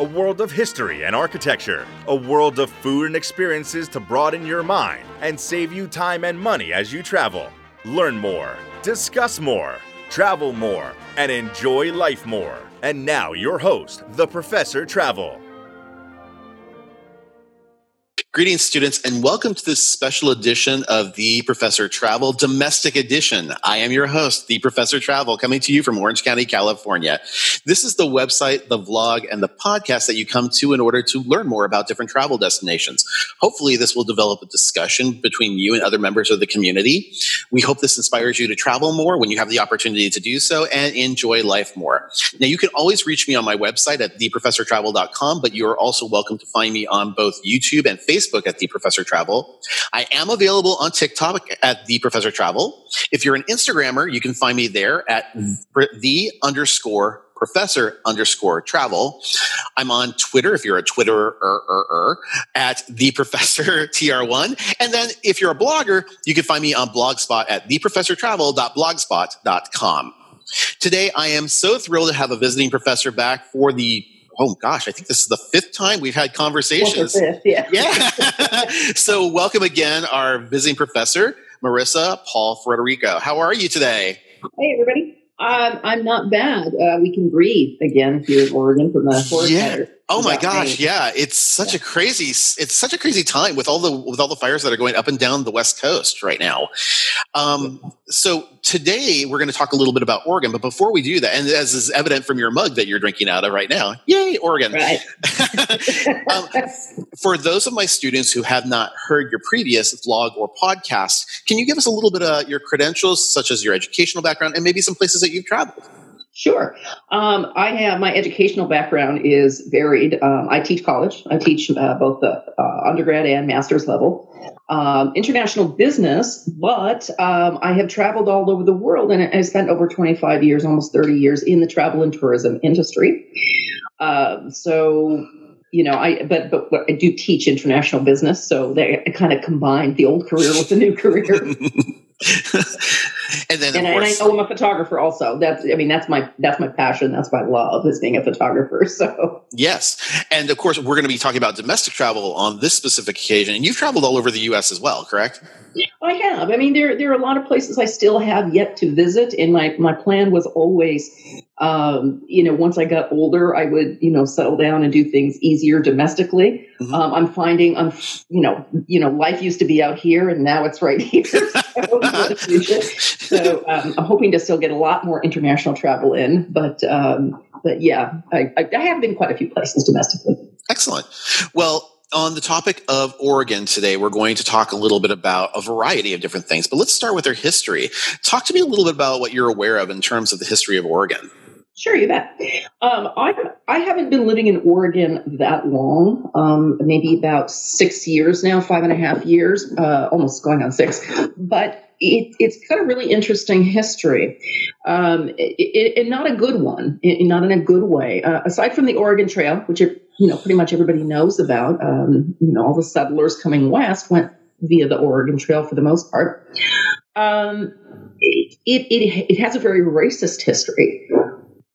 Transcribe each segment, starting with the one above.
a world of history and architecture, a world of food and experiences to broaden your mind and save you time and money as you travel. Learn more, discuss more, travel more, and enjoy life more. And now, your host, the Professor Travel. Greetings, students, and welcome to this special edition of the Professor Travel Domestic Edition. I am your host, the Professor Travel, coming to you from Orange County, California. This is the website, the vlog, and the podcast that you come to in order to learn more about different travel destinations. Hopefully, this will develop a discussion between you and other members of the community. We hope this inspires you to travel more when you have the opportunity to do so and enjoy life more. Now, you can always reach me on my website at theprofessortravel.com, but you're also welcome to find me on both YouTube and Facebook Facebook at The Professor Travel. I am available on TikTok at The Professor Travel. If you're an Instagrammer, you can find me there at the underscore professor underscore travel. I'm on Twitter if you're a Twitter at the professor tr1. And then if you're a blogger, you can find me on Blogspot at theprofessortravel.blogspot.com. Today, I am so thrilled to have a visiting professor back for the oh gosh, I think this is the fifth time we've had conversations. Fifth, yeah. Yeah. so welcome again, our visiting professor, Morissa Pawl-Frederico. How are you today? Hey, everybody. Um, I'm not bad. Uh, we can breathe again here in Oregon from the forest yeah. fires. Oh my gosh, yeah, it's such yeah. a crazy it's such a crazy time with all the with all the fires that are going up and down the west coast right now. Um, so today we're going to talk a little bit about Oregon, but before we do that, and as is evident from your mug that you're drinking out of right now, yay, Oregon! Right. um, for those of my students who have not heard your previous vlog or podcast, can you give us a little bit of your credentials, such as your educational background, and maybe some places that you've traveled? Sure. Um, I have my educational background is varied. Um, I teach college. I teach uh, both the uh, undergrad and master's level. Um, international business, but um, I have traveled all over the world and I spent over 25 years, almost 30 years in the travel and tourism industry. Uh, so you know, I but but I do teach international business, so they kind of combined the old career with the new career. and then and, course, and I know I'm a photographer also. That's I mean that's my that's my passion. That's my love is being a photographer. So yes, and of course we're going to be talking about domestic travel on this specific occasion. And you've traveled all over the U.S. as well, correct? I have. I mean, there there are a lot of places I still have yet to visit, and my my plan was always, um, you know, once I got older, I would you know settle down and do things easier domestically. Mm-hmm. Um, I'm finding, I'm you know, you know, life used to be out here, and now it's right here. so, so um, I'm hoping to still get a lot more international travel in, but um, but yeah, I, I have been quite a few places domestically. Excellent. Well, on the topic of Oregon today, we're going to talk a little bit about a variety of different things, but let's start with their history. Talk to me a little bit about what you're aware of in terms of the history of Oregon. Sure, you bet. Um, I I haven't been living in Oregon that long, um, maybe about six years now, five and a half years, uh, almost going on six. But it, it's got a really interesting history, um, and not a good one, it, not in a good way. Uh, aside from the Oregon Trail, which you know pretty much everybody knows about, um, you know all the settlers coming west went via the Oregon Trail for the most part. Um, it, it, it has a very racist history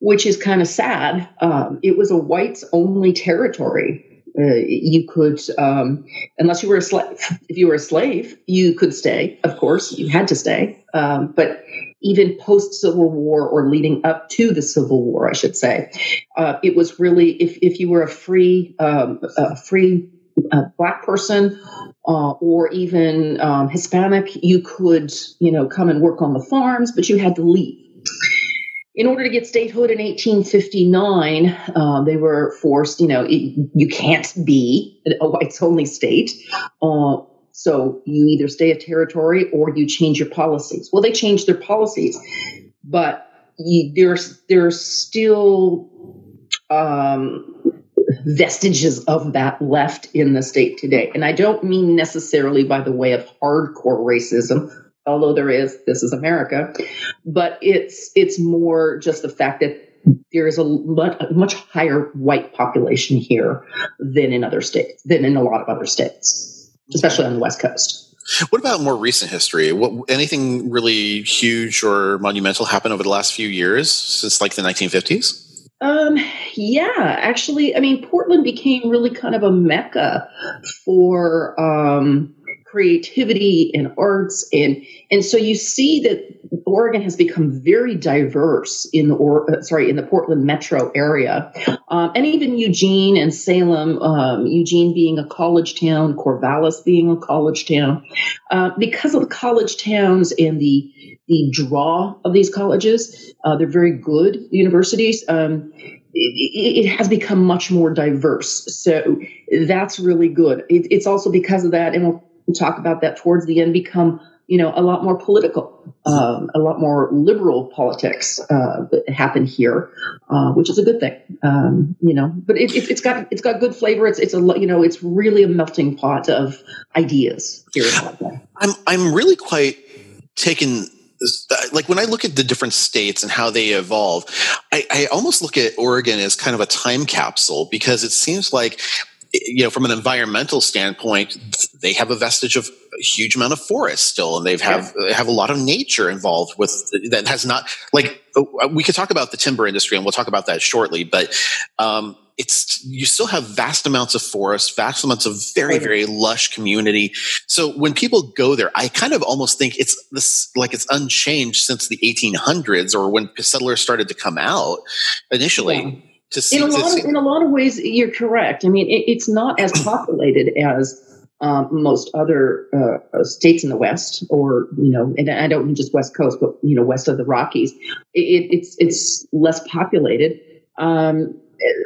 which is kind of sad. Um, it was a whites only territory. Uh, you could, um, unless you were a slave, if you were a slave, you could stay. Of course, you had to stay. Um, but even post Civil War or leading up to the Civil War, I should say, uh, it was really if if you were a free um, a free uh, black person uh, or even um, Hispanic, you could you know come and work on the farms, but you had to leave in order to get statehood in 1859, uh, they were forced, you know, it, you can't be a whites only state. Uh, so you either stay a territory or you change your policies. Well, they changed their policies, but you, there's there's still um, vestiges of that left in the state today. And I don't mean necessarily by the way of hardcore racism, although there is. This is America, but it's it's more just the fact that there is a much, much higher white population here than in other states, than in a lot of other states, especially on the West Coast. What about more recent history? What anything really huge or monumental happened over the last few years since like the 1950s? Um, yeah, actually, I mean, Portland became really kind of a mecca for um, creativity and arts. And and so you see that Oregon has become very diverse in the or uh, sorry in the Portland metro area. Um, and even Eugene and Salem um, Eugene being a college town Corvallis being a college town. Uh, because of the college towns and the the draw of these colleges uh, they're very good universities. Um, it, has become much more diverse. So that's really good. It, it's also because of that, and we'll we talk about that towards the end, become you know a lot more political, um, a lot more liberal politics uh, that happen here, uh, which is a good thing. Um, you know, but it, it, got it's got good flavor. It's it's a you know it's really a melting pot of ideas here I'm I'm really quite taken like when I look at the different states and how they evolve, I, I, almost look at Oregon as kind of a time capsule because it seems like you know, from an environmental standpoint, they have a vestige of a huge amount of forest still, and they've have yeah. have a lot of nature involved with that has not like uh, we could talk about the timber industry, and we'll talk about that shortly, but. Um, it's you still have vast amounts of forest, vast amounts of very very lush community. So when people go there, I kind of almost think it's this like it's unchanged since the 1800s or when settlers started to come out initially. Yeah to see. In a, lot of, in a lot of ways, you're correct. I mean, it, it's not as populated as um, most other uh, states in the West, or you know, and I don't mean just West Coast, but you know, west of the Rockies. It, it's it's less populated. Um,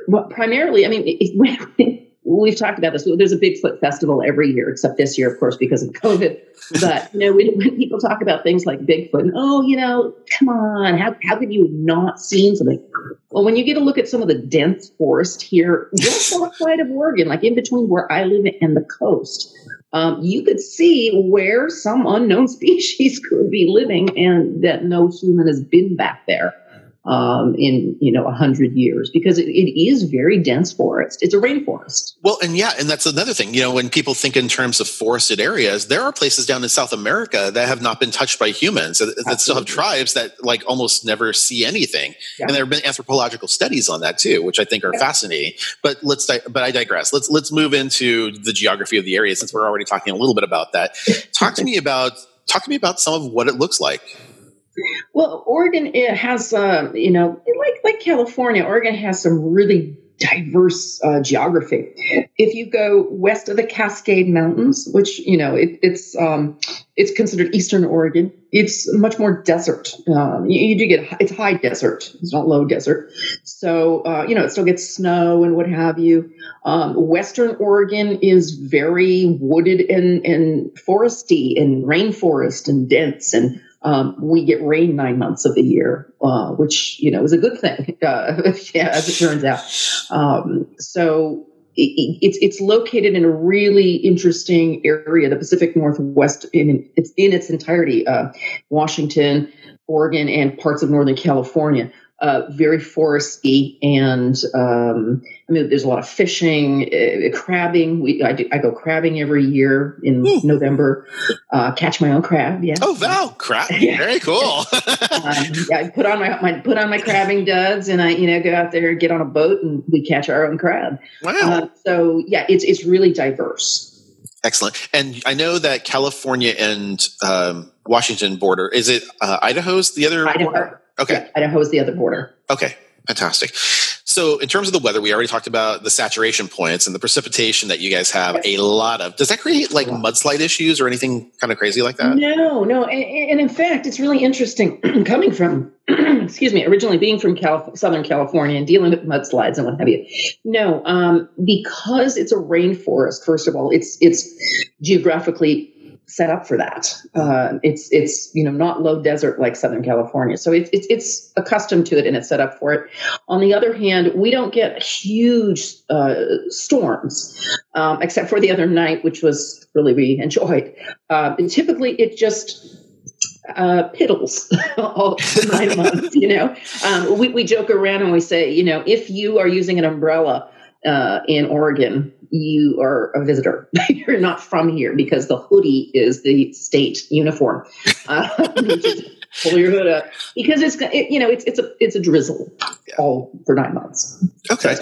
but primarily, I mean, it, we've talked about this. There's a Bigfoot festival every year, except this year, of course, because of COVID. But you know, when, when people talk about things like Bigfoot, and, oh, you know, come on, how how could you not seen something? Well, when you get a look at some of the dense forest here, just outside of Oregon, like in between where I live and the coast, um, you could see where some unknown species could be living, and that no human has been back there um, in you know a hundred years because it, it is very dense forest. It's a rainforest. Well, and yeah, and that's another thing. You know, when people think in terms of forested areas, there are places down in South America that have not been touched by humans that, that still have tribes that like almost never see anything. Yeah. And there have been anthropological studies on that too, which I think are yeah. fascinating. But let's di- but I digress. Let's let's move into the geography of the area since we're already talking a little bit about that. Talk to me about talk to me about some of what it looks like. Well, Oregon it has, uh, you know, like like California, Oregon has some really diverse uh, geography. If you go west of the Cascade Mountains, which you know it, it's um, it's considered Eastern Oregon, it's much more desert. Um, you, you, do get it's high desert, it's not low desert. So uh, you know it still gets snow and what have you. Um, Western Oregon is very wooded and and foresty and rainforest and dense and um, we get rain nine months of the year, uh, which you know is a good thing, uh, yeah, as it turns out. Um, so it, it's it's located in a really interesting area, the Pacific Northwest, in it's in its entirety, uh, Washington, Oregon, and parts of Northern California uh, very foresty, and um, I mean, there's a lot of fishing, uh, crabbing. We I, do, I, go crabbing every year in Ooh. November. Uh, catch my own crab. Yeah. Oh wow, crab! Yeah. Very cool. um, I put on my, my put on my crabbing duds, and I you know go out there, get on a boat, and we catch our own crab. Wow. Uh, so yeah, it's it's really diverse. Excellent. And I know that California and um, Washington border is it uh, Idaho's the other Idaho. border? Okay. Idaho is the other border. Okay. Fantastic. So, in terms of the weather, we already talked about the saturation points and the precipitation that you guys have a lot of. Does that create like mudslide issues or anything kind of crazy like that? No, no. And, and in fact, it's really interesting coming from, excuse me, originally being from Calif- Southern California and dealing with mudslides and what have you. No, um, because it's a rainforest. First of all, it's it's geographically set up for that. Uh, it's it's you know not low desert like Southern California, so it's it's it's accustomed to it and it's set up for it. On the other hand, we don't get huge uh, storms, um, except for the other night, which was really we enjoyed. Uh, typically, it just uh, piddles all nine months. You know, um, we we joke around and we say, you know, if you are using an umbrella uh, in Oregon, you are a visitor. You're not from here because the hoodie is the state uniform. Uh, pull your hood up because it's it, you know it's it's a it's a drizzle all for nine months. Okay.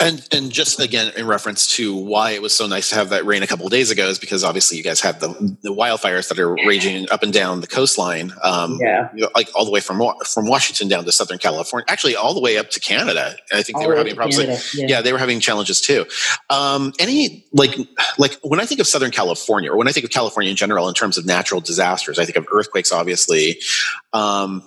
And and just again in reference to why it was so nice to have that rain a couple of days ago is because obviously you guys have the the wildfires that are raging up and down the coastline, um, yeah, you know, like all the way from from Washington down to Southern California, actually all the way up to Canada. I think all they were having problems. Like, yeah. yeah. they were having challenges too. Um, any like like when I think of Southern California or when I think of California in general in terms of natural disasters, I think of earthquakes, obviously, um,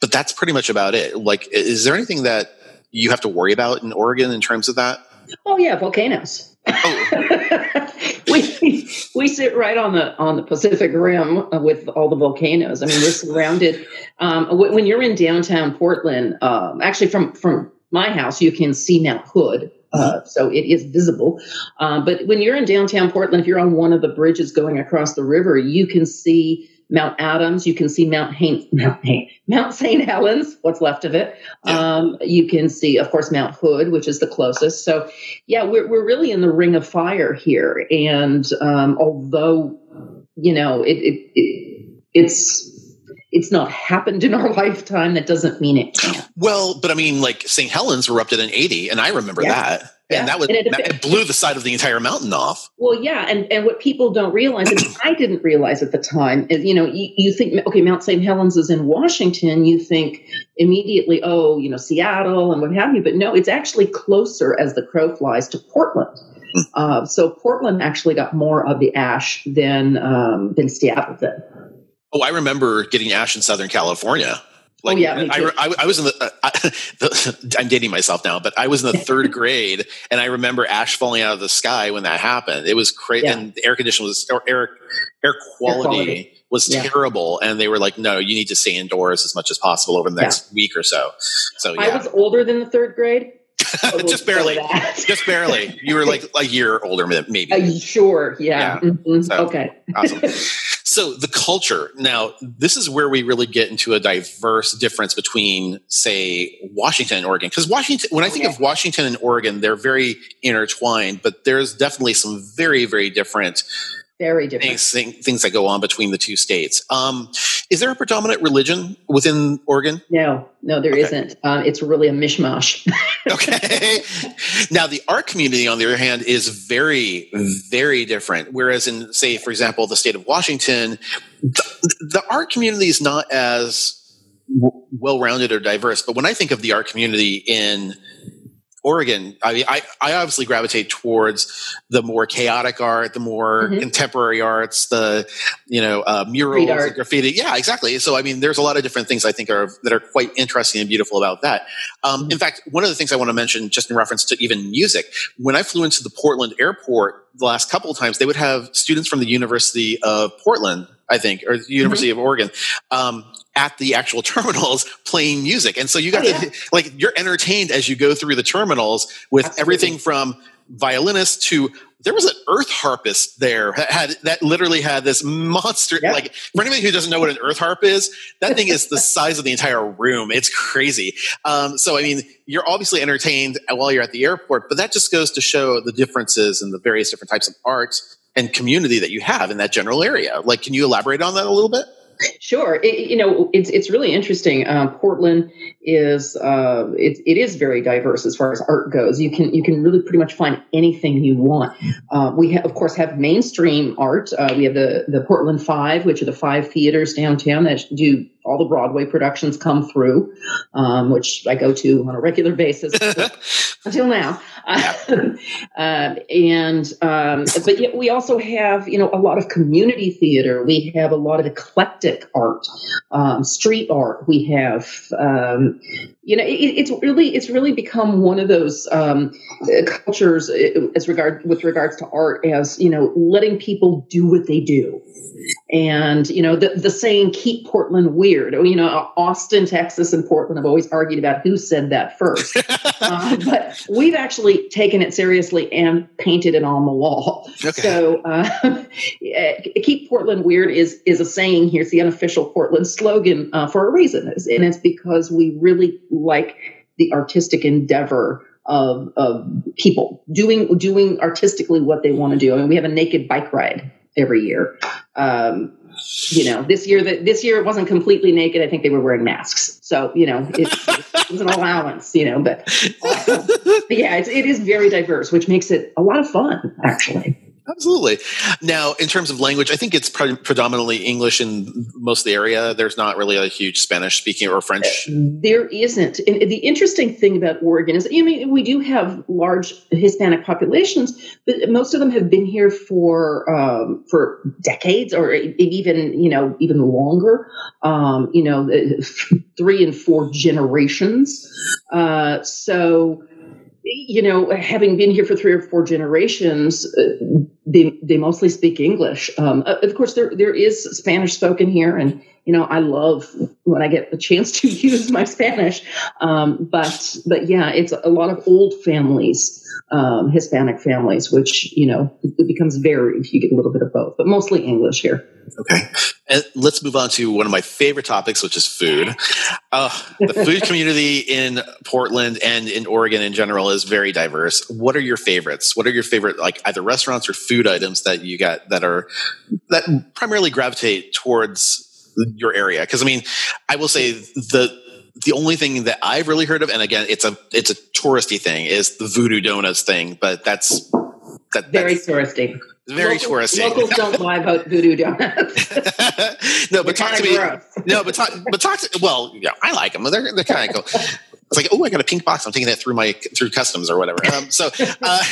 but that's pretty much about it. Like, is there anything that you have to worry about in Oregon in terms of that? Oh yeah, volcanoes. Oh. we we sit right on the on the Pacific Rim with all the volcanoes. I mean, we're surrounded. Um, when you're in downtown Portland, um, actually from from my house, you can see Mount Hood. Uh, so it is visible. Uh, but when you're in downtown Portland, if you're on one of the bridges going across the river, you can see Mount Adams. You can see Mount Hain, Mount, Hain, Mount St. Helens, what's left of it. Yeah. Um, you can see, of course, Mount Hood, which is the closest. So, yeah, we're we're really in the ring of fire here. And um, although you know it, it, it it's it's not happened in our lifetime, that doesn't mean it can't. Well, but I mean, like St. Helens erupted in 80, and I remember yeah. that. Yeah. And that was and it, it, blew the side of the entire mountain off. Well, yeah, and and what people don't realize, and I didn't realize at the time, is you know, you, you think okay, Mount St. Helens is in Washington, you think immediately, oh, you know, Seattle and what have you, but no, it's actually closer as the crow flies to Portland. Hmm. Uh, so Portland actually got more of the ash than um, than Seattle did. Oh, I remember getting ash in Southern California. Like, oh yeah, I, I, I, was in the, uh, I, the, I'm dating myself now, but I was in the third grade, and I remember ash falling out of the sky when that happened. It was crazy, yeah. and the air condition was or air air quality, air quality. was yeah. terrible, and they were like, "No, you need to stay indoors as much as possible over the next week or so." So yeah. I was older than the third grade. just barely, just barely. You were like a year older, maybe. Uh, sure, yeah. Mm-hmm. So, okay, awesome. So the culture. Now, this is where we really get into a diverse difference between, say, Washington and Oregon. Because Washington, when I think okay. of Washington and Oregon, they're very intertwined, but there's definitely some very, very different very different things, things that go on between the two states. Um, is there a predominant religion within Oregon? No, no, there okay. not uh, it's really a mishmash. okay. Now, the art community, on the other hand, is very, very different. Whereas in, say, for example, the state of Washington, the, the art community is not as well rounded or diverse. But when I think of the art community in Oregon, I mean, I, I obviously gravitate towards the more chaotic art, the more mm-hmm. contemporary arts, the you know uh, murals, and graffiti. Yeah, exactly. So I mean, there's a lot of different things I think are that are quite interesting and beautiful about that. Um, mm-hmm. In fact, one of the things I want to mention, just in reference to even music, when I flew into the Portland airport the last couple of times, they would have students from the University of Portland I think, or the University mm-hmm. of Oregon, um, at the actual terminals playing music. And so you got oh, yeah. to, like, you're entertained as you go through the terminals with Absolutely. everything from violinists to there was an earth harpist there had that literally had this monster yeah. like for anybody who doesn't know what an earth harp is that thing is the size of the entire room it's crazy um, so i mean you're obviously entertained while you're at the airport but that just goes to show the differences in the various different types of art and community that you have in that general area. Like, can you elaborate on that a little bit? Sure. It, you know, it's it's really interesting. Um, Portland is uh, it, it is very diverse as far as art goes. You can you can really pretty much find anything you want. Uh, we ha- of course have mainstream art. Uh, we have the the Portland Five, which are the five theaters downtown that do all the Broadway productions come through, um, which I go to on a regular basis until now. Uh, uh, and um, but yet we also have you know a lot of community theater. We have a lot of eclectic art, um, street art. We have um, you know, it, it's really it's really become one of those um, cultures uh, as regard with regards to art as you know letting people do what they do and, you know, the, the saying, keep Portland weird. Oh, you know, Austin, Texas, and Portland have always argued about who said that first. uh, but we've actually taken it seriously and painted it on the wall. Okay. So, uh, keep Portland weird is, is a saying here. It's the unofficial Portland slogan uh, for a reason. And it's because we really like the artistic endeavor of, of people doing doing artistically what they want to do. I mean, we have a naked bike ride every year. Um, you know, this year that this year it wasn't completely naked. I think they were wearing masks. So you know, it, was an allowance. You know, but, uh, but yeah, it's, it is very diverse, which makes it a lot of fun, actually. Absolutely. Now, in terms of language, I think it's pre- predominantly English in most of the area. There's not really a huge Spanish speaking or French. There isn't. And the interesting thing about Oregon is, I mean, we do have large Hispanic populations, but most of them have been here for um, for decades or even you know even longer. Um, you know, three and four generations. Uh, so you know, having been here for three or four generations, uh, they they mostly speak English. Um, uh, of course, there there is Spanish spoken here, and you know, I love when I get the chance to use my Spanish. Um, but but yeah, it's a lot of old families, um, Hispanic families, which you know it becomes varied. If you get a little bit of both, but mostly English here. Okay. And let's move on to one of my favorite topics, which is food. Uh, the food community in Portland and in Oregon in general is very diverse. What are your favorites? What are your favorite, like either restaurants or food items that you got that are that primarily gravitate towards your area? Because I mean, I will say the the only thing that I've really heard of, and again, it's a it's a touristy thing, is the Voodoo Donuts thing. But that's that, very that's, touristy. Very touristy. Locals don't buy about voodoo donuts. no, but talk to me. Gross. No, but talk. But talk. To, well, yeah, I like them. They're they're kind of cool. It's like, oh, I got a pink box. I'm taking that through my through customs or whatever. Um, so, uh,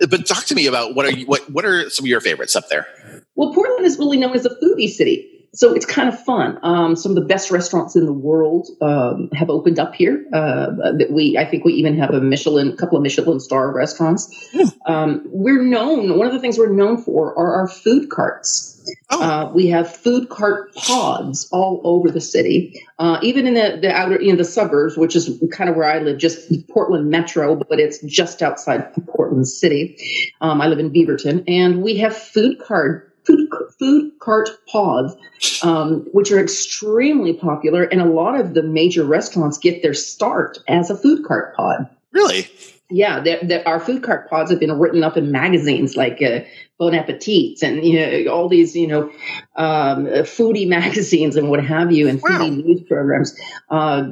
but talk to me about what are you, what what are some of your favorites up there? Well, Portland is really known as a foodie city so it's kind of fun. Um, some of the best restaurants in the world um, have opened up here. Uh, that we, I think, we even have a Michelin, a couple of Michelin star restaurants. Hmm. Um, we're known. One of the things we're known for are our food carts. Oh. Uh, we have food cart pods all over the city, uh, even in the, the outer in the suburbs, which is kind of where I live, just Portland Metro, but it's just outside Portland City. Um, I live in Beaverton, and we have food cart food, food cart pods, um, which are extremely popular. And a lot of the major restaurants get their start as a food cart pod. Really? Yeah, they're, they're, our food cart pods have been written up in magazines like uh, Bon Appetit and you know all these you know um, foodie magazines and what have you, and wow. foodie news programs, uh,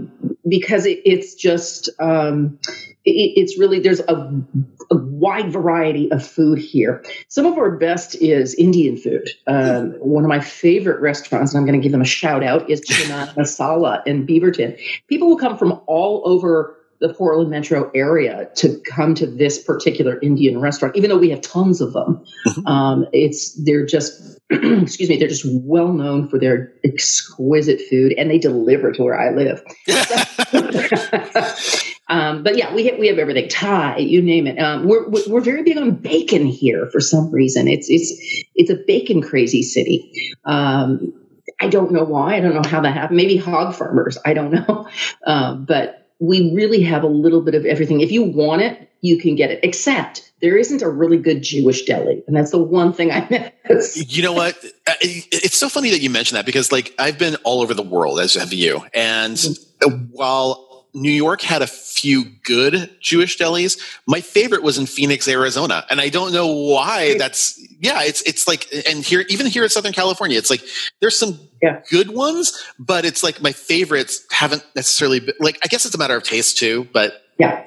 because it, it's just um, it, it's really there's a a wide variety of food here. Some of our best is Indian food. Um, one of my favorite restaurants, and I'm going to give them a shout out, is Chana Masala in Beaverton. People will come from all over the Portland metro area to come to this particular Indian restaurant, even though we have tons of them. Mm-hmm. Um, it's they're just excuse me, they're just well known for their exquisite food, and they deliver to where I live. um, but yeah, we have, we have everything Thai, you name it. Um, we're we're very big on bacon here for some reason. It's it's it's a bacon crazy city. Um, I don't know why. I don't know how that happened. Maybe hog farmers. I don't know. Uh, but we really have a little bit of everything. If you want it, you can get it, except there isn't a really good Jewish deli. And that's the one thing I miss. You know what? Uh, it's so funny that you mentioned that because, like, I've been all over the world, as have you. And mm-hmm. while New York had a few good Jewish delis. My favorite was in Phoenix, Arizona, and I don't know why. That's yeah, it's it's like and here even here in Southern California, it's like there's some yeah. good ones, but it's like my favorites haven't necessarily been, like I guess it's a matter of taste too. But yeah.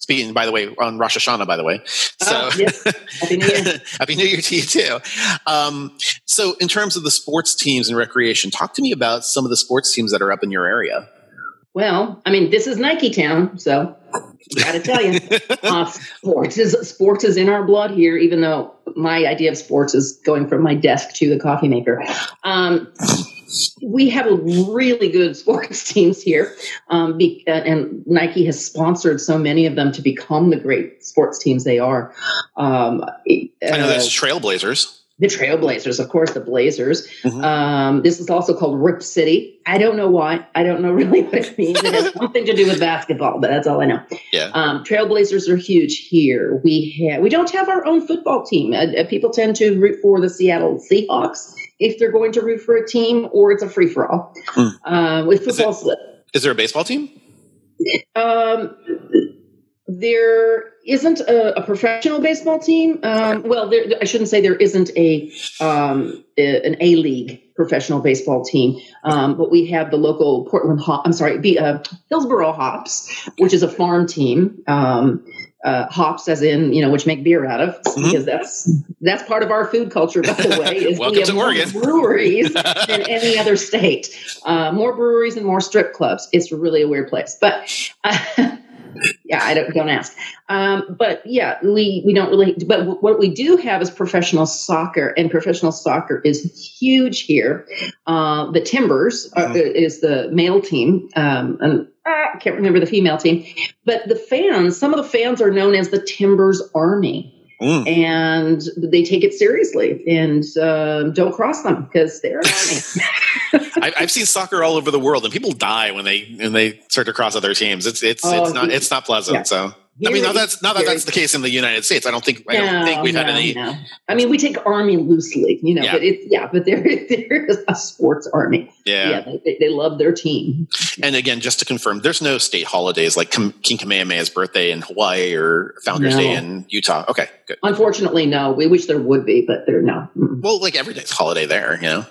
Speaking, by the way, on Rosh Hashanah, by the way. So, oh, Happy New Year. Happy New Year to you too. Um, so, in terms of the sports teams and recreation, talk to me about some of the sports teams that are up in your area. Well, I mean, this is Nike Town, so got to tell you, uh, sports is sports is in our blood here. Even though my idea of sports is going from my desk to the coffee maker, um, we have a really good sports teams here, um, be, uh, and Nike has sponsored so many of them to become the great sports teams they are. Um, I know that's uh, Trailblazers the Trailblazers, of course, the Blazers. Mm-hmm. Um, this is also called Rip City. I don't know why. I don't know really what it means. It has something to do with basketball, but that's all I know. Yeah. Um, Trailblazers are huge here. We have we don't have our own football team. Uh, uh, people tend to root for the Seattle Seahawks if they're going to root for a team, or it's a free for all. Mm. Uh, with football, is, it, is there a baseball team? Um, there isn't a, a professional baseball team. Um, well, there, I shouldn't say there isn't a, um, a an A League professional baseball team, um, but we have the local Portland Hop. I'm sorry, the uh, Hillsboro Hops, which is a farm team. Um, uh, hops, as in you know, which make beer out of, mm-hmm. because that's that's part of our food culture. By the way, is Welcome we have Oregon. breweries than any other state. Uh, more breweries and more strip clubs. It's really a weird place, but. Uh, yeah, I don't don't ask. Um, but yeah, we we don't really. But what we do have is professional soccer, and professional soccer is huge here. Uh, the Timbers are, mm-hmm. is the male team, um, and ah, I can't remember the female team. But the fans, some of the fans are known as the Timbers Army. Mm. And they take it seriously and uh, don't cross them because they're I, I've seen soccer all over the world, and people die when they when they start to cross other teams. It's it's oh, it's not it's not pleasant. Yeah. So I mean, now that's not that that's the case in the United States. I don't think I don't think we've no, had any. No. I mean, we take army loosely, you know, yeah. but it's yeah, but there there is a sports army. Yeah, yeah, they, they love their team. And again, just to confirm, there's no state holidays like King Kamehameha's birthday in Hawaii or Founder's. Day in Utah. Okay, good. Unfortunately, no. We wish there would be, but there no. Well, like every day's holiday there, you know.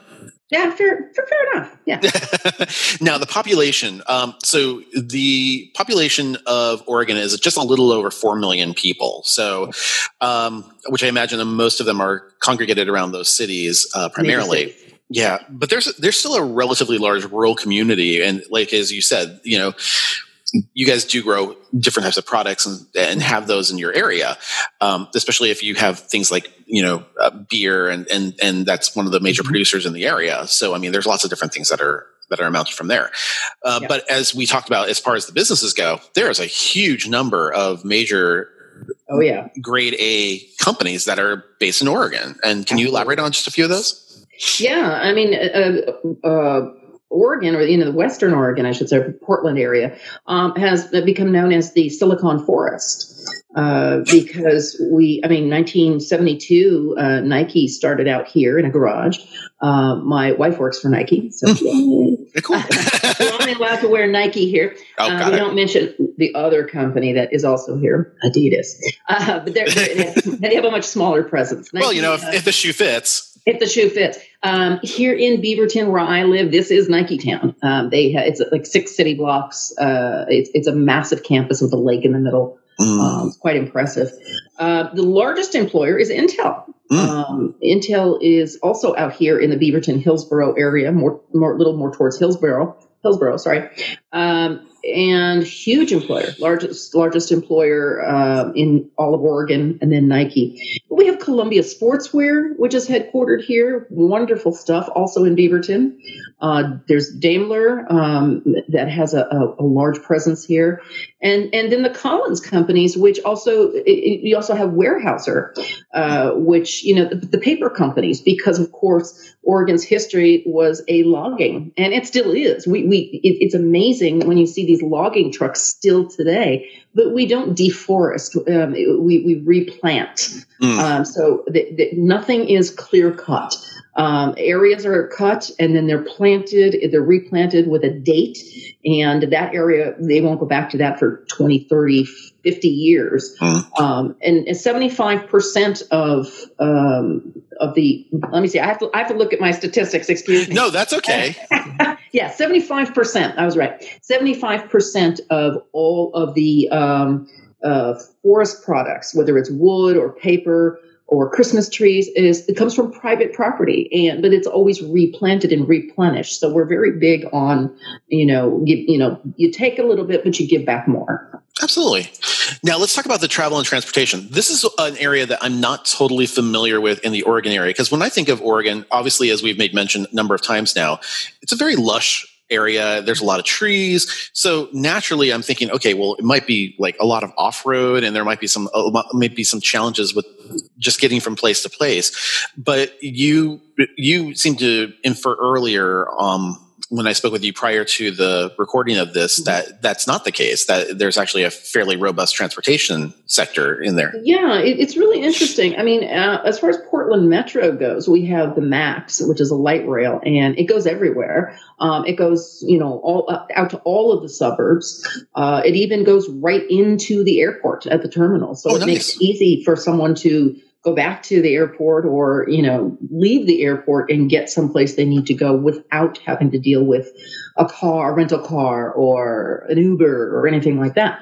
Yeah, fair, fair, enough. Yeah. now the population. Um, so the population of Oregon is just a little over four million people. So, um, which I imagine most of them are congregated around those cities uh, primarily. Yeah, but there's there's still a relatively large rural community, and like as you said, you know, you guys do grow different types of products and, and have those in your area, um, especially if you have things like you know uh, beer and and and that's one of the major mm-hmm. producers in the area. So I mean, there's lots of different things that are that are mounted from there. Uh, yeah. But as we talked about, as far as the businesses go, there is a huge number of major. Oh yeah, grade A companies that are based in Oregon. And can you elaborate on just a few of those? Yeah, I mean, uh, uh Oregon, or you know, the Western Oregon, I should say, Portland area, um, has become known as the Silicon Forest uh, because we, I mean, 1972, uh, Nike started out here in a garage. Uh, my wife works for Nike, so cool. we're only allowed to wear Nike here. Oh, uh, we it. don't mention the other company that is also here, Adidas, uh, but they're, they're, they have a much smaller presence. Nike, well, you know, if, if the shoe fits if the shoe fits. Um, here in Beaverton, where I live, this is Nike Town. Um, they ha- it's like six city blocks. Uh, it's, it's a massive campus with a lake in the middle. Mm. Um, it's quite impressive. Uh, the largest employer is Intel. Mm. Um, Intel is also out here in the Beaverton Hillsboro area, more, more little more towards Hillsboro. Hillsboro, sorry. Um, and huge employer, largest largest employer uh, in all of Oregon, and then Nike. we have Columbia Sportswear, which is headquartered here. Wonderful stuff, also in Beaverton. Uh, there's Daimler um, that has a, a, a, large presence here, and and then the Collins companies, which also it, you also have Weyerhaeuser, uh, which you know the, the, paper companies, because of course Oregon's history was a logging, and it still is. We we it, it's amazing when you see these logging trucks still today, but we don't deforest. Um, we we replant. Mm. Um, so the, the, nothing is clear cut. Um, areas are cut and then they're planted, they're replanted with a date, and that area, they won't go back to that for 20, 30, 50 years. Mm. Um, and, 75% of um, of the, let me see, I have, to, I have to look at my statistics, excuse me. No, that's okay. yeah, 75%, I was right. 75% of all of the um, uh, forest products, whether it's wood or paper, or Christmas trees is it comes from private property and but it's always replanted and replenished. So we're very big on, you know, you, you know, you take a little bit but you give back more. Absolutely. Now let's talk about the travel and transportation. This is an area that I'm not totally familiar with in the Oregon area because when I think of Oregon, obviously, as we've made mention a number of times now, it's a very lush area. There's a lot of trees. So naturally, I'm thinking, okay, well, it might be like a lot of off road and there might be some, uh, maybe some challenges with just getting from place to place. But you, you seem to infer earlier, um, when I spoke with you prior to the recording of this, mm-hmm. that that's not the case. That there's actually a fairly robust transportation sector in there. Yeah, it, it's really interesting. I mean, uh, as far as Portland Metro goes, we have the MAX, which is a light rail, and it goes everywhere. Um, it goes, you know, all uh, out to all of the suburbs. Uh, it even goes right into the airport at the terminal, so oh, it nice. makes it easy for someone to go back to the airport or you know leave the airport and get someplace they need to go without having to deal with a car a rental car or an uber or anything like that.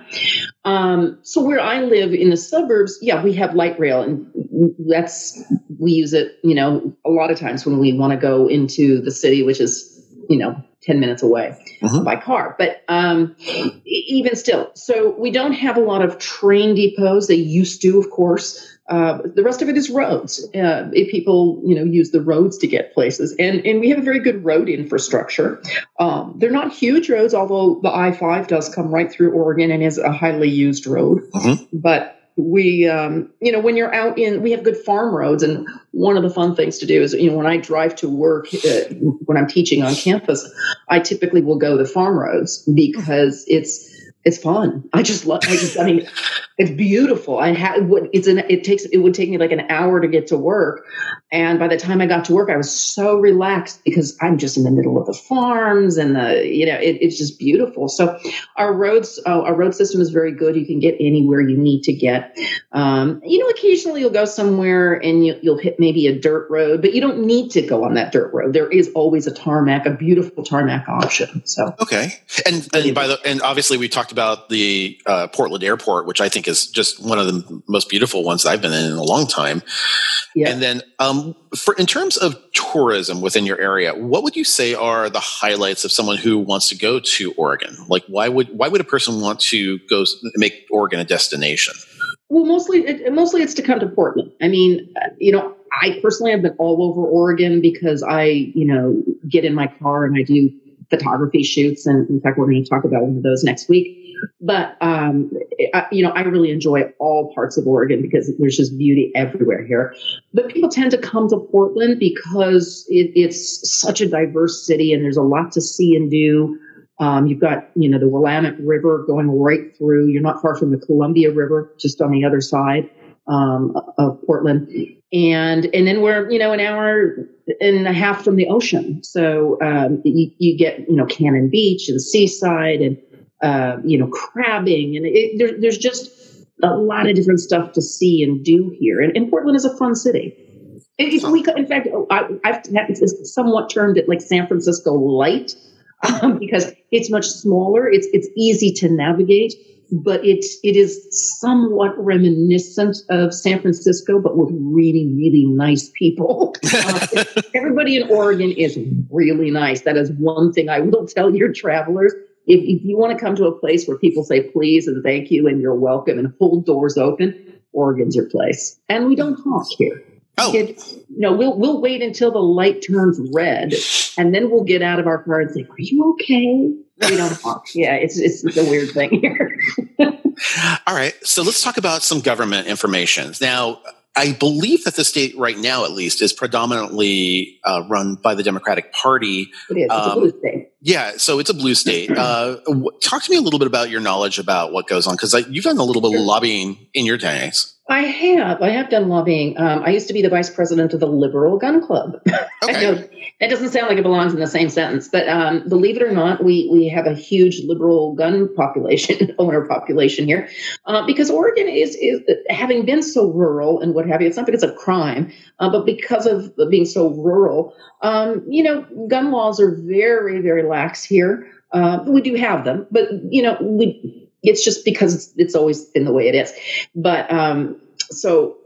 Um, so where i live in the suburbs yeah we have light rail and that's we use it you know a lot of times when we want to go into the city which is you know 10 minutes away mm-hmm. by car. But um, even still so we don't have a lot of train depots. They used to of course uh, the rest of it is roads. Uh, people, you know, use the roads to get places, and and we have a very good road infrastructure. Um, they're not huge roads, although the I five does come right through Oregon and is a highly used road. Mm-hmm. But we, um, you know, when you're out in, we have good farm roads, and one of the fun things to do is, you know, when I drive to work uh, when I'm teaching on campus, I typically will go the farm roads because it's it's fun. I just love. I just. I mean, it's beautiful. I had. It's an. It takes. It would take me like an hour to get to work, and by the time I got to work, I was so relaxed because I'm just in the middle of the farms and the. You know, it, it's just beautiful. So, our roads. Uh, our road system is very good. You can get anywhere you need to get. Um, you know, occasionally you'll go somewhere and you, you'll hit maybe a dirt road, but you don't need to go on that dirt road. There is always a tarmac, a beautiful tarmac option. So okay, and and by the and obviously we talked about the uh, Portland Airport, which I think is just one of the most beautiful ones I've been in in a long time. Yeah. And then, um, for in terms of tourism within your area, what would you say are the highlights of someone who wants to go to Oregon? Like, why would why would a person want to go make Oregon a destination? Well, mostly, it, mostly it's to come to Portland. I mean, you know, I personally have been all over Oregon because I, you know, get in my car and I do photography shoots. And in fact, we're going to talk about one of those next week. But um, I, you know, I really enjoy all parts of Oregon because there's just beauty everywhere here. But people tend to come to Portland because it, it's such a diverse city and there's a lot to see and do. Um, you've got, you know, the Willamette River going right through. You're not far from the Columbia River, just on the other side um, of Portland, and and then we're, you know, an hour and a half from the ocean. So um, you, you, get, you know, Cannon Beach and Seaside and uh, you know, crabbing, and it, there, there's just a lot of different stuff to see and do here. And, and Portland is a fun city. If we, in fact, I, have somewhat termed it like San Francisco light um, because it's much smaller. It's it's easy to navigate, but it's it is somewhat reminiscent of San Francisco, but with really really nice people. Uh, everybody in Oregon is really nice. That is one thing I will tell your travelers if, if you want to come to a place where people say please and thank you and you're welcome and hold doors open, Oregon's your place. And we don't honk here. Oh. No, we'll we'll wait until the light turns red, and then we'll get out of our car and say, "Are you okay?" We don't honk. Yeah, it's it's a weird thing here. All right, so let's talk about some government information now. I believe that the state right now, at least, is predominantly uh, run by the Democratic Party. It is. Um, it's a blue state. Yeah, so it's a blue state. Uh, talk to me a little bit about your knowledge about what goes on, because you've done a little bit of lobbying in your days. I have. I have done lobbying. Um, I used to be the vice president of the Liberal Gun Club. Okay. I know that doesn't sound like it belongs in the same sentence, but um, believe it or not, we we have a huge liberal gun population, owner population here, uh, because Oregon is is having been so rural and what have you. It's not because of crime, uh, but because of being so rural. Um, you know, gun laws are very very lax here. Uh, we do have them, but you know we it's just because it's, it's always been the way it is. But um, so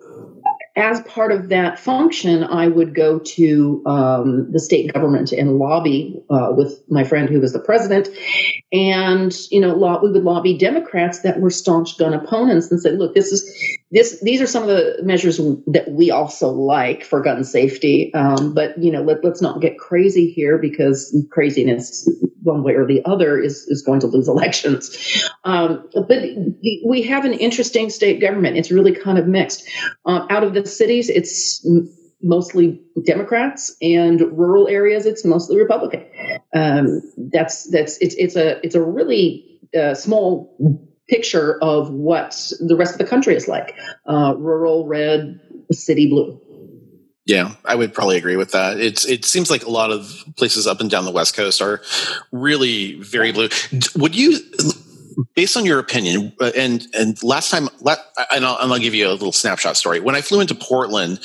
as part of that function, I would go to um, the state government and lobby uh, with my friend who was the president, and you know, we would lobby Democrats that were staunch gun opponents and say, "Look, this is this. These are some of the measures that we also like for gun safety, um, but you know, let, let's not get crazy here because craziness, one way or the other, is is going to lose elections." Um, but we have an interesting state government. It's really kind of mixed. Um, out of the cities, it's mostly Democrats, and rural areas, it's mostly Republican. Um, that's that's it's it's a it's a really uh, small picture of what the rest of the country is like: uh, rural red, city blue. Yeah, I would probably agree with that. It's it seems like a lot of places up and down the West Coast are really very blue. Would you based on your opinion, uh, and and last time, and I'll, and I'll give you a little snapshot story. When I flew into Portland,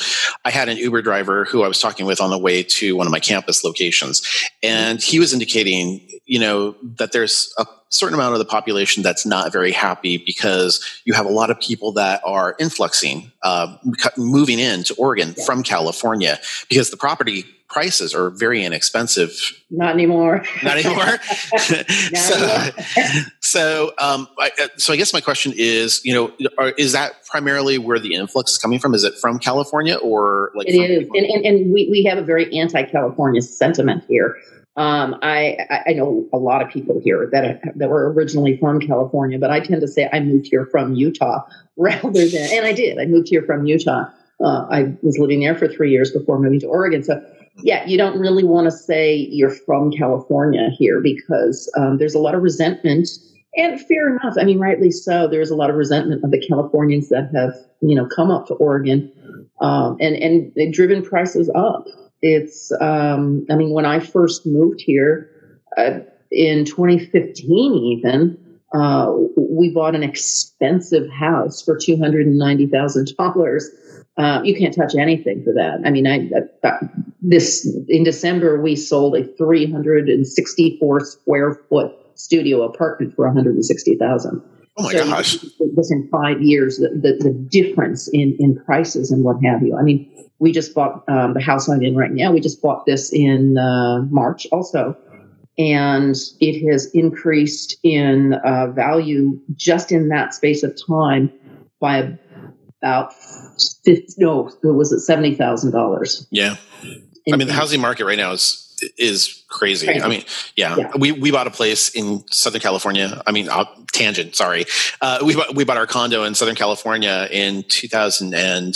I had an Uber driver who I was talking with on the way to one of my campus locations, and he was indicating, you know, that there's a certain amount of the population that's not very happy because you have a lot of people that are influxing, uh, moving into Oregon yeah. from California because the property prices are very inexpensive. Not anymore. Not anymore. Not so, so, um, I, uh, so I guess my question is, you know, are, is that primarily where the influx is coming from? Is it from California or like? It is, and, and, and we, we have a very anti-California sentiment here. Um, I, I know a lot of people here that that were originally from California, but I tend to say I moved here from Utah rather than, and I did. I moved here from Utah. Uh, I was living there for three years before moving to Oregon. So, yeah, you don't really want to say you're from California here because um, there's a lot of resentment, and fair enough. I mean, rightly so. There's a lot of resentment of the Californians that have you know come up to Oregon, um, and and driven prices up. It's, um, I mean, when I first moved here uh, in 2015, even, uh, we bought an expensive house for $290,000. Uh, you can't touch anything for that. I mean, I, I, this in December we sold a 364 square foot studio apartment for 160,000. Oh my so gosh! Within five years, the, the, the difference in in prices and what have you. I mean, we just bought um, the house I'm in right now. We just bought this in uh, March also. And it has increased in uh, value just in that space of time by about 50, no, it was at seventy thousand dollars. Yeah, I mean the housing market right now is is crazy. crazy. I mean, yeah, yeah, we we bought a place in Southern California. I mean, uh, tangent. Sorry, uh, we bought, we bought our condo in Southern California in two thousand and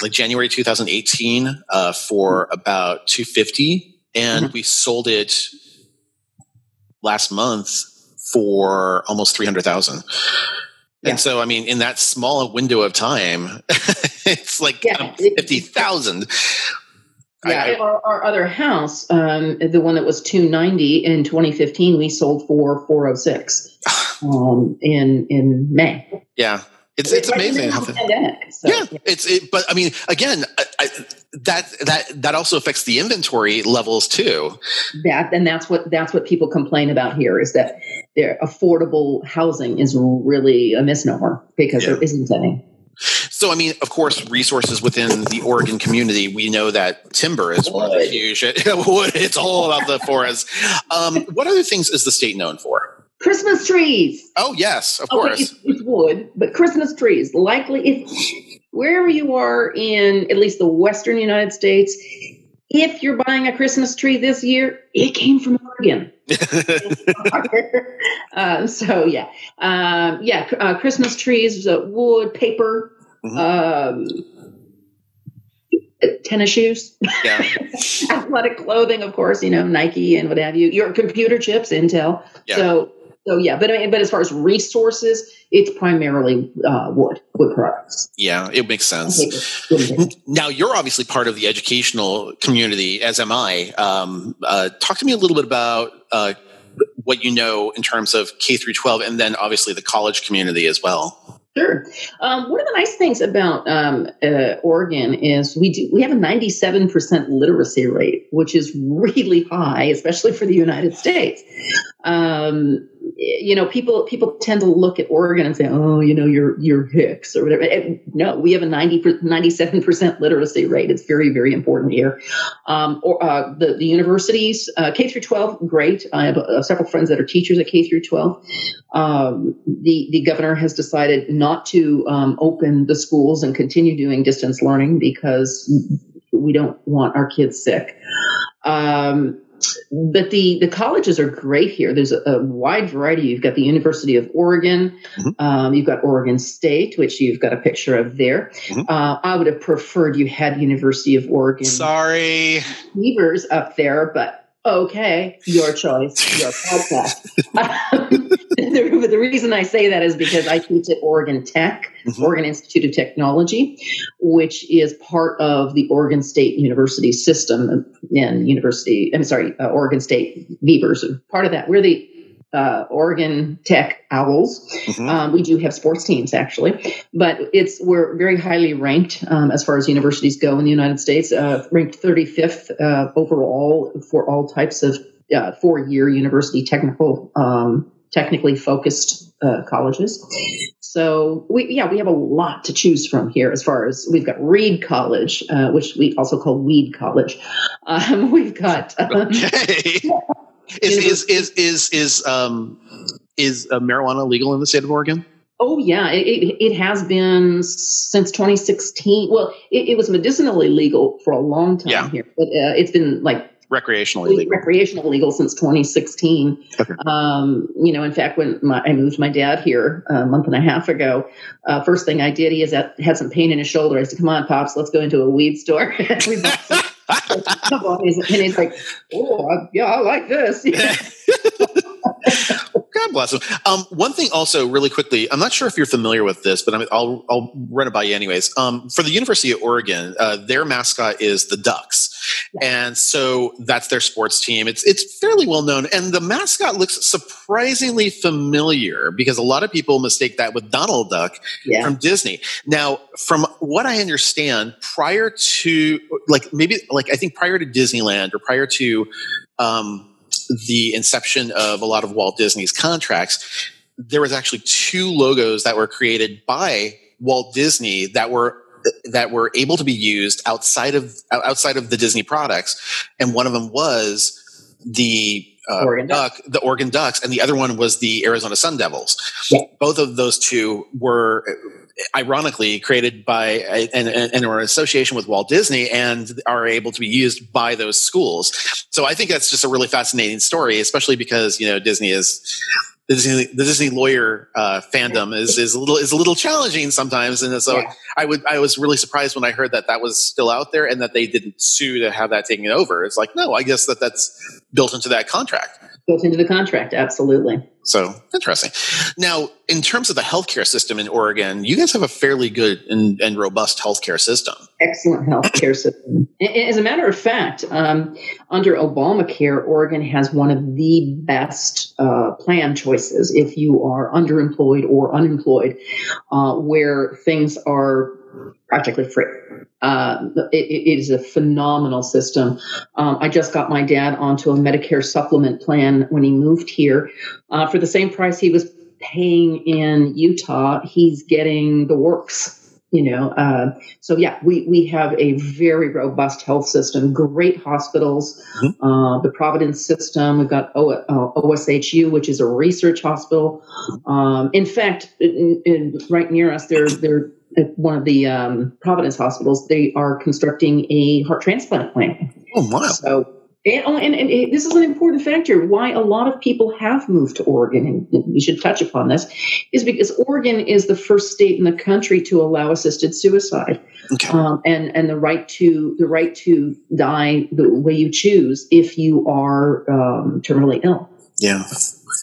like January 2018 uh, for about 250 and mm-hmm. we sold it last month for almost 300,000. Yeah. And so, I mean, in that small window of time, it's like yeah, 50,000. Yeah, I, our, our, other house, um, the one that was 290 in 2015, we sold for 406 um, in in May. Yeah, it's it's, amazing how pandemic. So, yeah, yeah, it's it, but I mean, again, I, I, that that that also affects the inventory levels too. That and that's what that's what people complain about here is that their affordable housing is really a misnomer because yeah. there isn't any. So, I mean, of course, resources within the Oregon community, we know that timber is one of the huge. it's all about the forest. Um, what other things is the state known for? Christmas trees. Oh yes, of okay, course. It's, it's, wood, but Christmas trees. Likely, if wherever you are in at least the Western United States, if you're buying a Christmas tree this year, it came from Oregon. uh, so yeah, um, yeah, uh, Christmas trees, uh, wood, paper. Mm-hmm. Um, tennis shoes, yeah. athletic clothing, of course, you know, Nike and what have you, your computer chips, Intel. Yeah. So so yeah, but but as far as resources, it's primarily uh, wood wood products. Yeah, it makes sense. Now you're obviously part of the educational community, as am I. Um, uh, talk to me a little bit about uh, what you know in terms of K through 12, and then obviously the college community as well. Sure. Um, one of the nice things about um, uh, Oregon is we do we have a 97% literacy rate, which is really high, especially for the United States. Um, you know, people people tend to look at Oregon and say, "Oh, you know, you're you're Hicks or whatever." And no, we have a 97 percent literacy rate. It's very very important here. Um, or uh, the the universities, uh, K through 12, great. I have uh, several friends that are teachers at K through 12. Um, the the governor has decided not to um, open the schools and continue doing distance learning because we don't want our kids sick. Um, but the the colleges are great here. There's a, a wide variety. You've got the University of Oregon, mm-hmm. um, you've got Oregon State, which you've got a picture of there. Mm-hmm. Uh, I would have preferred you had University of Oregon. Sorry, Beavers up there, but okay, your choice, your podcast. the, the, reason I say that is because I teach at Oregon Tech, mm-hmm. Oregon Institute of Technology, which is part of the Oregon State University system and university. I'm sorry, uh, Oregon State Beavers. Part of that, we're the uh, Oregon Tech Owls. Mm-hmm. Um, we do have sports teams actually, but it's we're very highly ranked um, as far as universities go in the United States. Uh, ranked 35th uh, overall for all types of uh, four-year university technical um, technically focused uh, colleges. So we yeah we have a lot to choose from here as far as we've got Reed College, uh, which we also call Weed College. Um, we've got um, okay. is, is is is is um is uh, marijuana legal in the state of Oregon? Oh yeah, it, it, has been since 2016. Well, it, it, was medicinally legal for a long time yeah. here, but uh, it's been like recreationally legal. Recreational legal since 2016. Okay. Um, you know, in fact, when my, I moved my dad here a month and a half ago, uh, first thing I did, he has had some pain in his shoulder. I said, "Come on, pops, let's go into a weed store." and he's like, "Oh, yeah, I like this." God bless him. Um, one thing, also, really quickly, I'm not sure if you're familiar with this, but I will I'll run it by you anyways. Um, for the University of Oregon, uh, their mascot is the Ducks, yeah. and so that's their sports team. It's it's fairly well known, and the mascot looks surprisingly familiar because a lot of people mistake that with Donald Duck yeah. from Disney. Now, from what I understand, prior to like maybe like I think prior to Disneyland or prior to um, the inception of a lot of Walt Disney's contracts, there was actually two logos that were created by Walt Disney that were that were able to be used outside of outside of the Disney products, and one of them was the uh, Oregon Duck, the Oregon Ducks, and the other one was the Arizona Sun Devils. Yeah. Both of those two were ironically created by and, and are in association with Walt Disney and are able to be used by those schools. So I think that's just a really fascinating story, especially because you know Disney is the Disney, the Disney lawyer uh, fandom is is a little is a little challenging sometimes, and so yeah. I would I was really surprised when I heard that that was still out there and that they didn't sue to have that taken over. It's like no, I guess that that's built into that contract built into the contract. Absolutely. So interesting. Now, in terms of the healthcare system in Oregon, you guys have a fairly good and, and robust healthcare system. Excellent healthcare system. As a matter of fact, um, under Obamacare, Oregon has one of the best uh, plan choices if you are underemployed or unemployed, uh, where things are practically free. Uh, it, it is a phenomenal system. Um, I just got my dad onto a Medicare supplement plan when he moved here. Uh, for the same price he was paying in Utah, he's getting the works. You know, uh, so yeah, we we have a very robust health system, great hospitals, mm-hmm. Uh, the Providence system. We've got o, uh, OHSU, which is a research hospital. Um, in fact, in, in, right near us, they're they're at one of the um, Providence hospitals, they are constructing a heart transplant plant. Oh, wow. So, and, oh, and, and, this is an important factor why a lot of people have moved to Oregon, and we should touch upon this, is because Oregon is the first state in the country to allow assisted suicide, okay. um, and and the right to the right to die the way you choose if you are um, terminally ill. Yeah,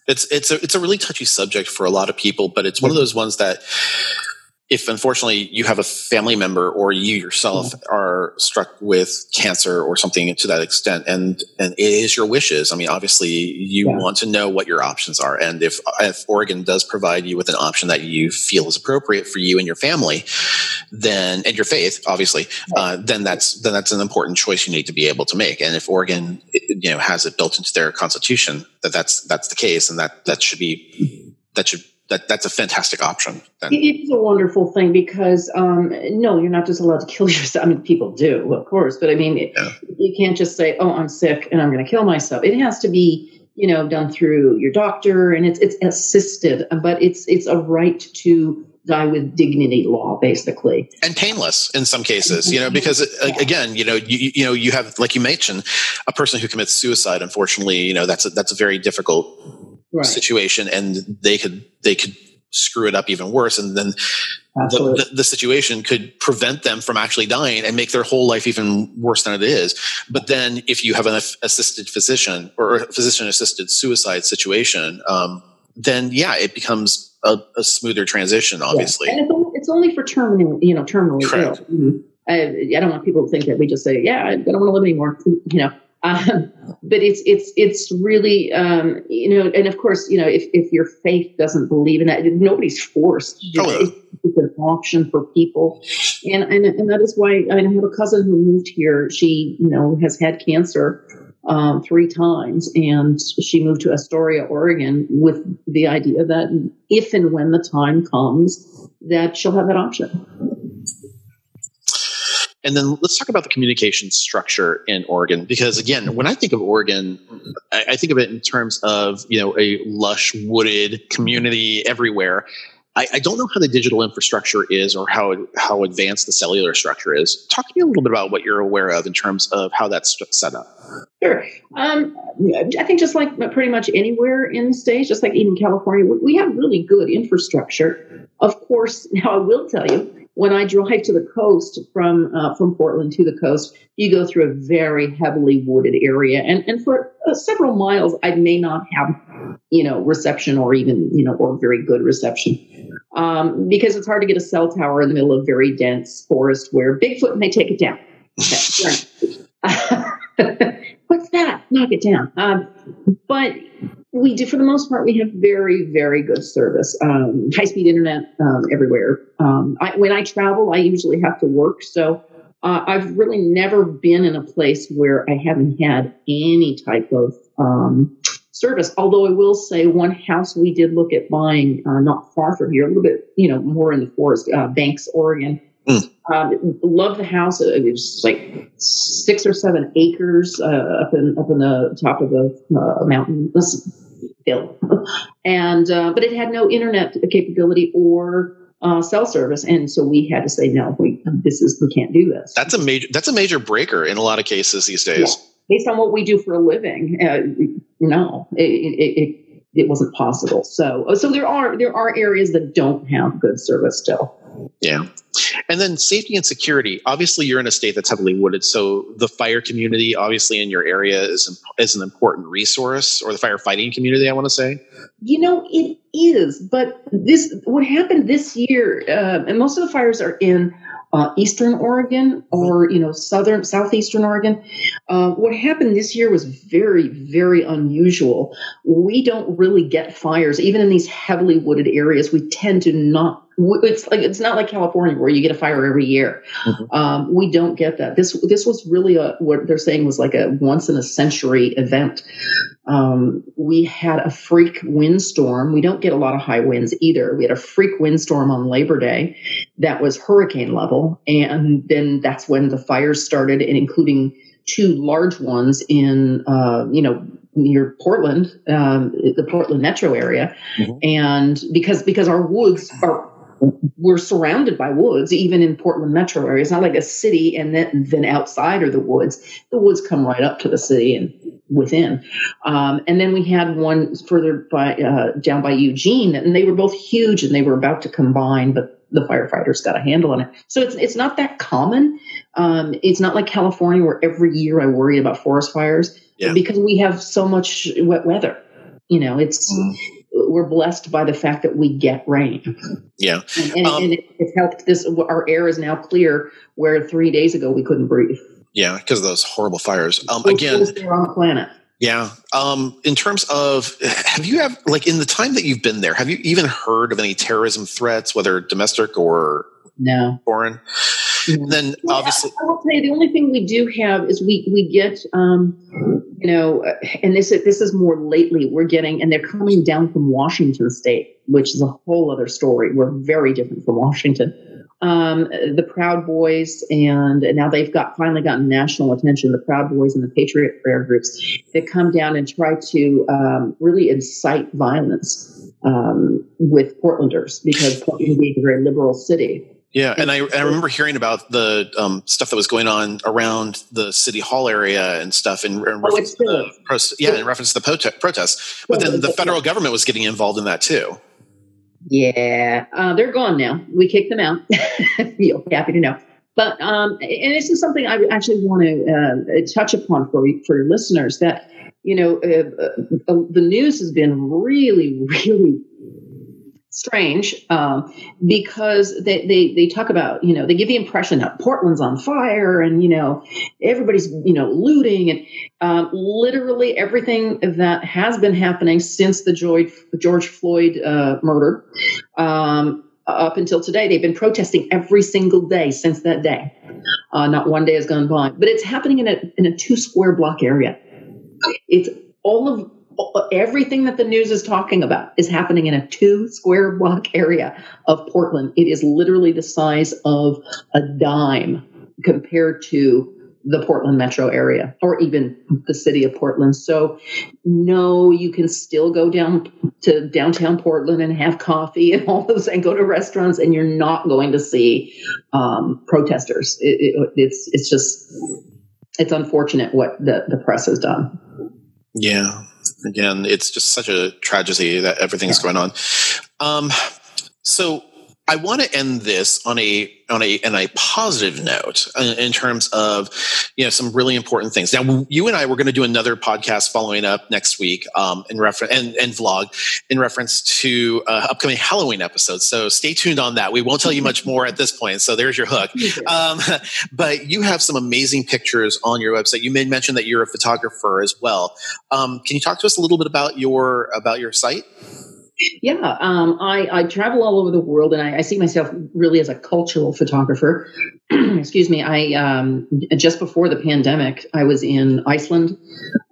it's it's a it's a really touchy subject for a lot of people, but it's one of those ones that if unfortunately you have a family member or you yourself mm-hmm. are struck with cancer or something to that extent and and it is your wishes i mean obviously you yeah. want to know what your options are and if if oregon does provide you with an option that you feel is appropriate for you and your family then and your faith, obviously, uh, then that's then that's an important choice you need to be able to make. And if Oregon, you know, has it built into their constitution that that's that's the case, and that that should be that should that that's a fantastic option. Then. It is a wonderful thing because um, no, you're not just allowed to kill yourself. I mean, people do, of course, but I mean, yeah. you can't just say, "Oh, I'm sick and I'm going to kill myself." It has to be, you know, done through your doctor, and it's it's assisted, but it's it's a right to die with dignity law basically and painless in some cases you know because again you know you, you know you have like you mentioned a person who commits suicide unfortunately you know that's a, that's a very difficult right. situation and they could they could screw it up even worse and then the, the, the, situation could prevent them from actually dying and make their whole life even worse than it is but then if you have an assisted physician or a physician assisted suicide situation um, then yeah it becomes a, a smoother transition obviously yeah. and it's only, it's only for terminal you know terminally Correct. ill mm-hmm. I, I, don't want people to think that we just say yeah i don't want to live anymore you know um, but it's it's it's really um, you know, and of course, you know, if, if your faith doesn't believe in that, nobody's forced. Oh, yeah. It's an option for people, and, and and that is why I have a cousin who moved here. She you know has had cancer. Um, three times, and she moved to Astoria, Oregon, with the idea that if and when the time comes, that she'll have that option. And then let's talk about the communication structure in Oregon, because again, when I think of Oregon, I, I think of it in terms of you know a lush wooded community everywhere. I, I, don't know how the digital infrastructure is or how how advanced the cellular structure is. Talk to me a little bit about what you're aware of in terms of how that's set up. Sure. Um, I think just like pretty much anywhere in the states, just like even California, we have really good infrastructure. Of course, now I will tell you, when I drive to the coast from uh, from Portland to the coast, you go through a very heavily wooded area, and and for uh, several miles, I may not have you know reception or even you know or very good reception um, because it's hard to get a cell tower in the middle of very dense forest where Bigfoot may take it down. That? Knock it down. Um, but we do, for the most part, we have very, very good service. Um, high speed internet um, everywhere. Um, I, when I travel, I usually have to work. So uh, I've really never been in a place where I haven't had any type of um, service. Although I will say, one house we did look at buying uh, not far from here, a little bit, you know, more in the forest, uh, Banks, Oregon. Mm. Um, love the house. It was like six or seven acres uh, up in up in the top of the uh, mountain hill, and uh, but it had no internet capability or uh, cell service, and so we had to say no. We this is we can't do this. That's a major that's a major breaker in a lot of cases these days. Yeah. Based on what we do for a living, uh, no, it, it, it, it wasn't possible. So so there are there are areas that don't have good service still. Yeah. And then safety and security. Obviously, you're in a state that's heavily wooded, so the fire community, obviously, in your area is is an important resource, or the firefighting community. I want to say. You know, it is, but this what happened this year, uh, and most of the fires are in uh, eastern Oregon or you know southern southeastern Oregon. Uh, what happened this year was very very unusual. We don't really get fires even in these heavily wooded areas. We tend to not it's like it's not like California where you get a fire every year. Mm-hmm. Um, we don't get that. This this was really a what they're saying was like a once in a century event. Um, we had a freak windstorm. We don't get a lot of high winds either. We had a freak windstorm on Labor Day that was hurricane level, and then that's when the fires started, and including two large ones in uh, you know near Portland, um, the Portland metro area, mm-hmm. and because because our woods are we're surrounded by woods, even in Portland metro area. It's not like a city and then, then outside are the woods. The woods come right up to the city and within. Um, and then we had one further by uh, down by Eugene, and they were both huge, and they were about to combine, but the firefighters got a handle on it. So it's it's not that common. Um, it's not like California where every year I worry about forest fires yeah. because we have so much wet weather. You know, it's. Mm we're blessed by the fact that we get rain. Yeah, and, and, um, and it, it's helped. This our air is now clear, where three days ago we couldn't breathe. Yeah, because of those horrible fires. Um, again, on the planet. Yeah. Um, in terms of, have you have like in the time that you've been there, have you even heard of any terrorism threats, whether domestic or No. foreign. And then obviously, I will tell you the only thing we do have is we we get um, you know, uh, and this is this is more lately we're getting, and they're coming down from Washington State, which is a whole other story. We're very different from Washington. Um, the Proud Boys, and now they've got finally gotten national attention. The Proud Boys and the Patriot Prayer groups that come down and try to um, really incite violence um, with Portlanders because Portland being a very liberal city. Yeah, and I, I remember hearing about the um, stuff that was going on around the city hall area and stuff in, in reference it's to the prost- yeah, in reference to the prote- protests. But then the federal government was getting involved in that too. Yeah, uh, they're gone now. We kicked them out. You'll be happy to know. But um, and this is something I actually want to uh, touch upon for for your listeners that you know uh, uh, the news has been really really strange um, because they, they they talk about you know they give the impression that Portland's on fire and you know everybody's you know looting and um, literally everything that has been happening since the George Floyd uh, murder um, up until today they've been protesting every single day since that day. Uh, not one day has gone by, but it's happening in a in a two square block area. It's all of everything that the news is talking about is happening in a two square block area of Portland. It is literally the size of a dime compared to the Portland metro area or even the city of Portland. So, no, you can still go down to downtown Portland and have coffee and all those and go to restaurants, and you're not going to see um, protesters. It, it, it's it's just it's unfortunate what the, the press has done. Yeah. Again, it's just such a tragedy that everything's going on. Um, so I want to end this on a on a on a positive note uh, in terms of you know some really important things. Now, you and I were going to do another podcast following up next week um, in reference and, and vlog in reference to uh, upcoming Halloween episodes. So stay tuned on that. We won't tell you much more at this point. So there's your hook. Um, but you have some amazing pictures on your website. You made mention that you're a photographer as well. Um, can you talk to us a little bit about your about your site? Yeah, um, I, I travel all over the world, and I, I see myself really as a cultural photographer. Excuse me. I um, just before the pandemic, I was in Iceland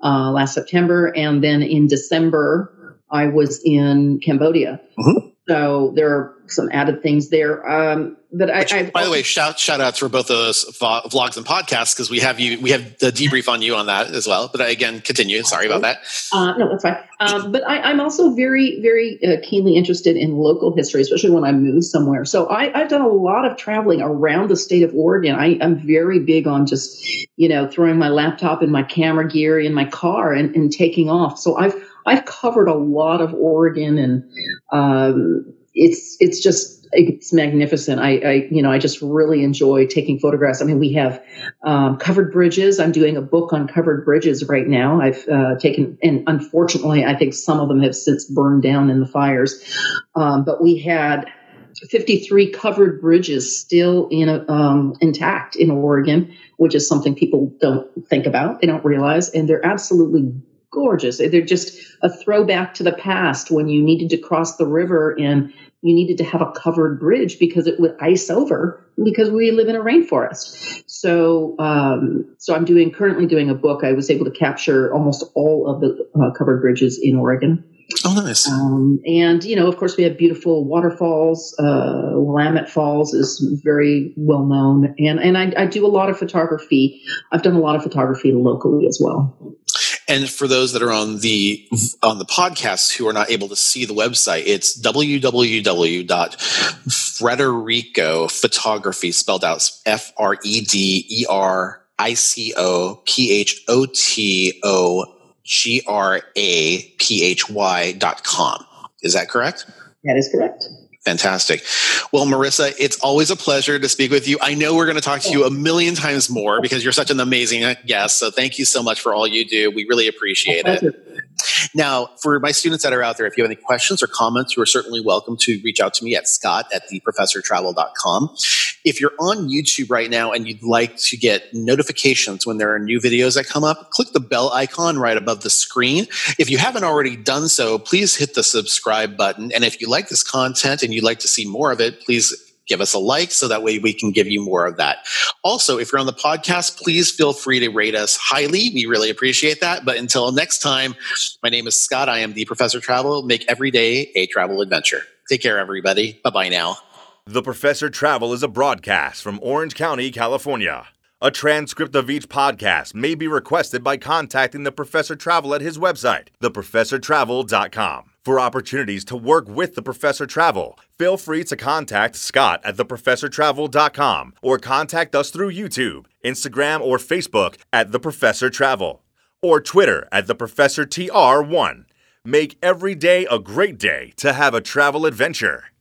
uh, last September, and then in December, I was in Cambodia. Mhm. So there are some added things there. Um, but I, Which, I by the way, shout shout outs for both those vlogs and podcasts because we have you we have the debrief on you on that as well. But I, again, continue. Sorry about that. Uh, no, that's fine. Um, but I, I'm also very, very uh, keenly interested in local history, especially when I move somewhere. So I, I've done a lot of traveling around the state of Oregon. I, I'm very big on just, you know, throwing my laptop and my camera gear in my car and, and taking off. So I've I've covered a lot of Oregon, and um, it's it's just it's magnificent. I, I you know I just really enjoy taking photographs. I mean, we have um, covered bridges. I'm doing a book on covered bridges right now. I've uh, taken, and unfortunately, I think some of them have since burned down in the fires. Um, but we had 53 covered bridges still in a, um, intact in Oregon, which is something people don't think about. They don't realize, and they're absolutely gorgeous. They're just a throwback to the past when you needed to cross the river and you needed to have a covered bridge because it would ice over because we live in a rainforest. So, um, so I'm doing currently doing a book. I was able to capture almost all of the uh, covered bridges in Oregon. Oh, nice. Um, and you know, of course, we have beautiful waterfalls. Uh, Willamette Falls is very well known, and and I, I do a lot of photography. I've done a lot of photography locally as well. And for those that are on the on the podcast who are not able to see the website, it's www.frederico photography spelled out F R E D E R I C O P H O T O G R A P H Y dot com. Is that correct? That is correct. Fantastic. Well, Morissa, it's always a pleasure to speak with you. I know we're going to talk to you a million times more because you're such an amazing guest. So thank you so much for all you do. We really appreciate it. Now, for my students that are out there, if you have any questions or comments, you are certainly welcome to reach out to me at scott at theprofessortravel.com. If you're on YouTube right now and you'd like to get notifications when there are new videos that come up, click the bell icon right above the screen. If you haven't already done so, please hit the subscribe button. And if you like this content and you'd like to see more of it, please give us a like so that way we can give you more of that. Also, if you're on the podcast, please feel free to rate us highly. We really appreciate that. But until next time, my name is Scott. I am the Professor Travel. Make every day a travel adventure. Take care, everybody. Bye bye now. The Professor Travel is a broadcast from Orange County, California. A transcript of each podcast may be requested by contacting the Professor Travel at his website, theprofessortravel.com. For opportunities to work with the Professor Travel, feel free to contact Scott at theprofessortravel.com or contact us through YouTube, Instagram, or Facebook at The Professor Travel or Twitter at The Professor TR1. Make every day a great day to have a travel adventure.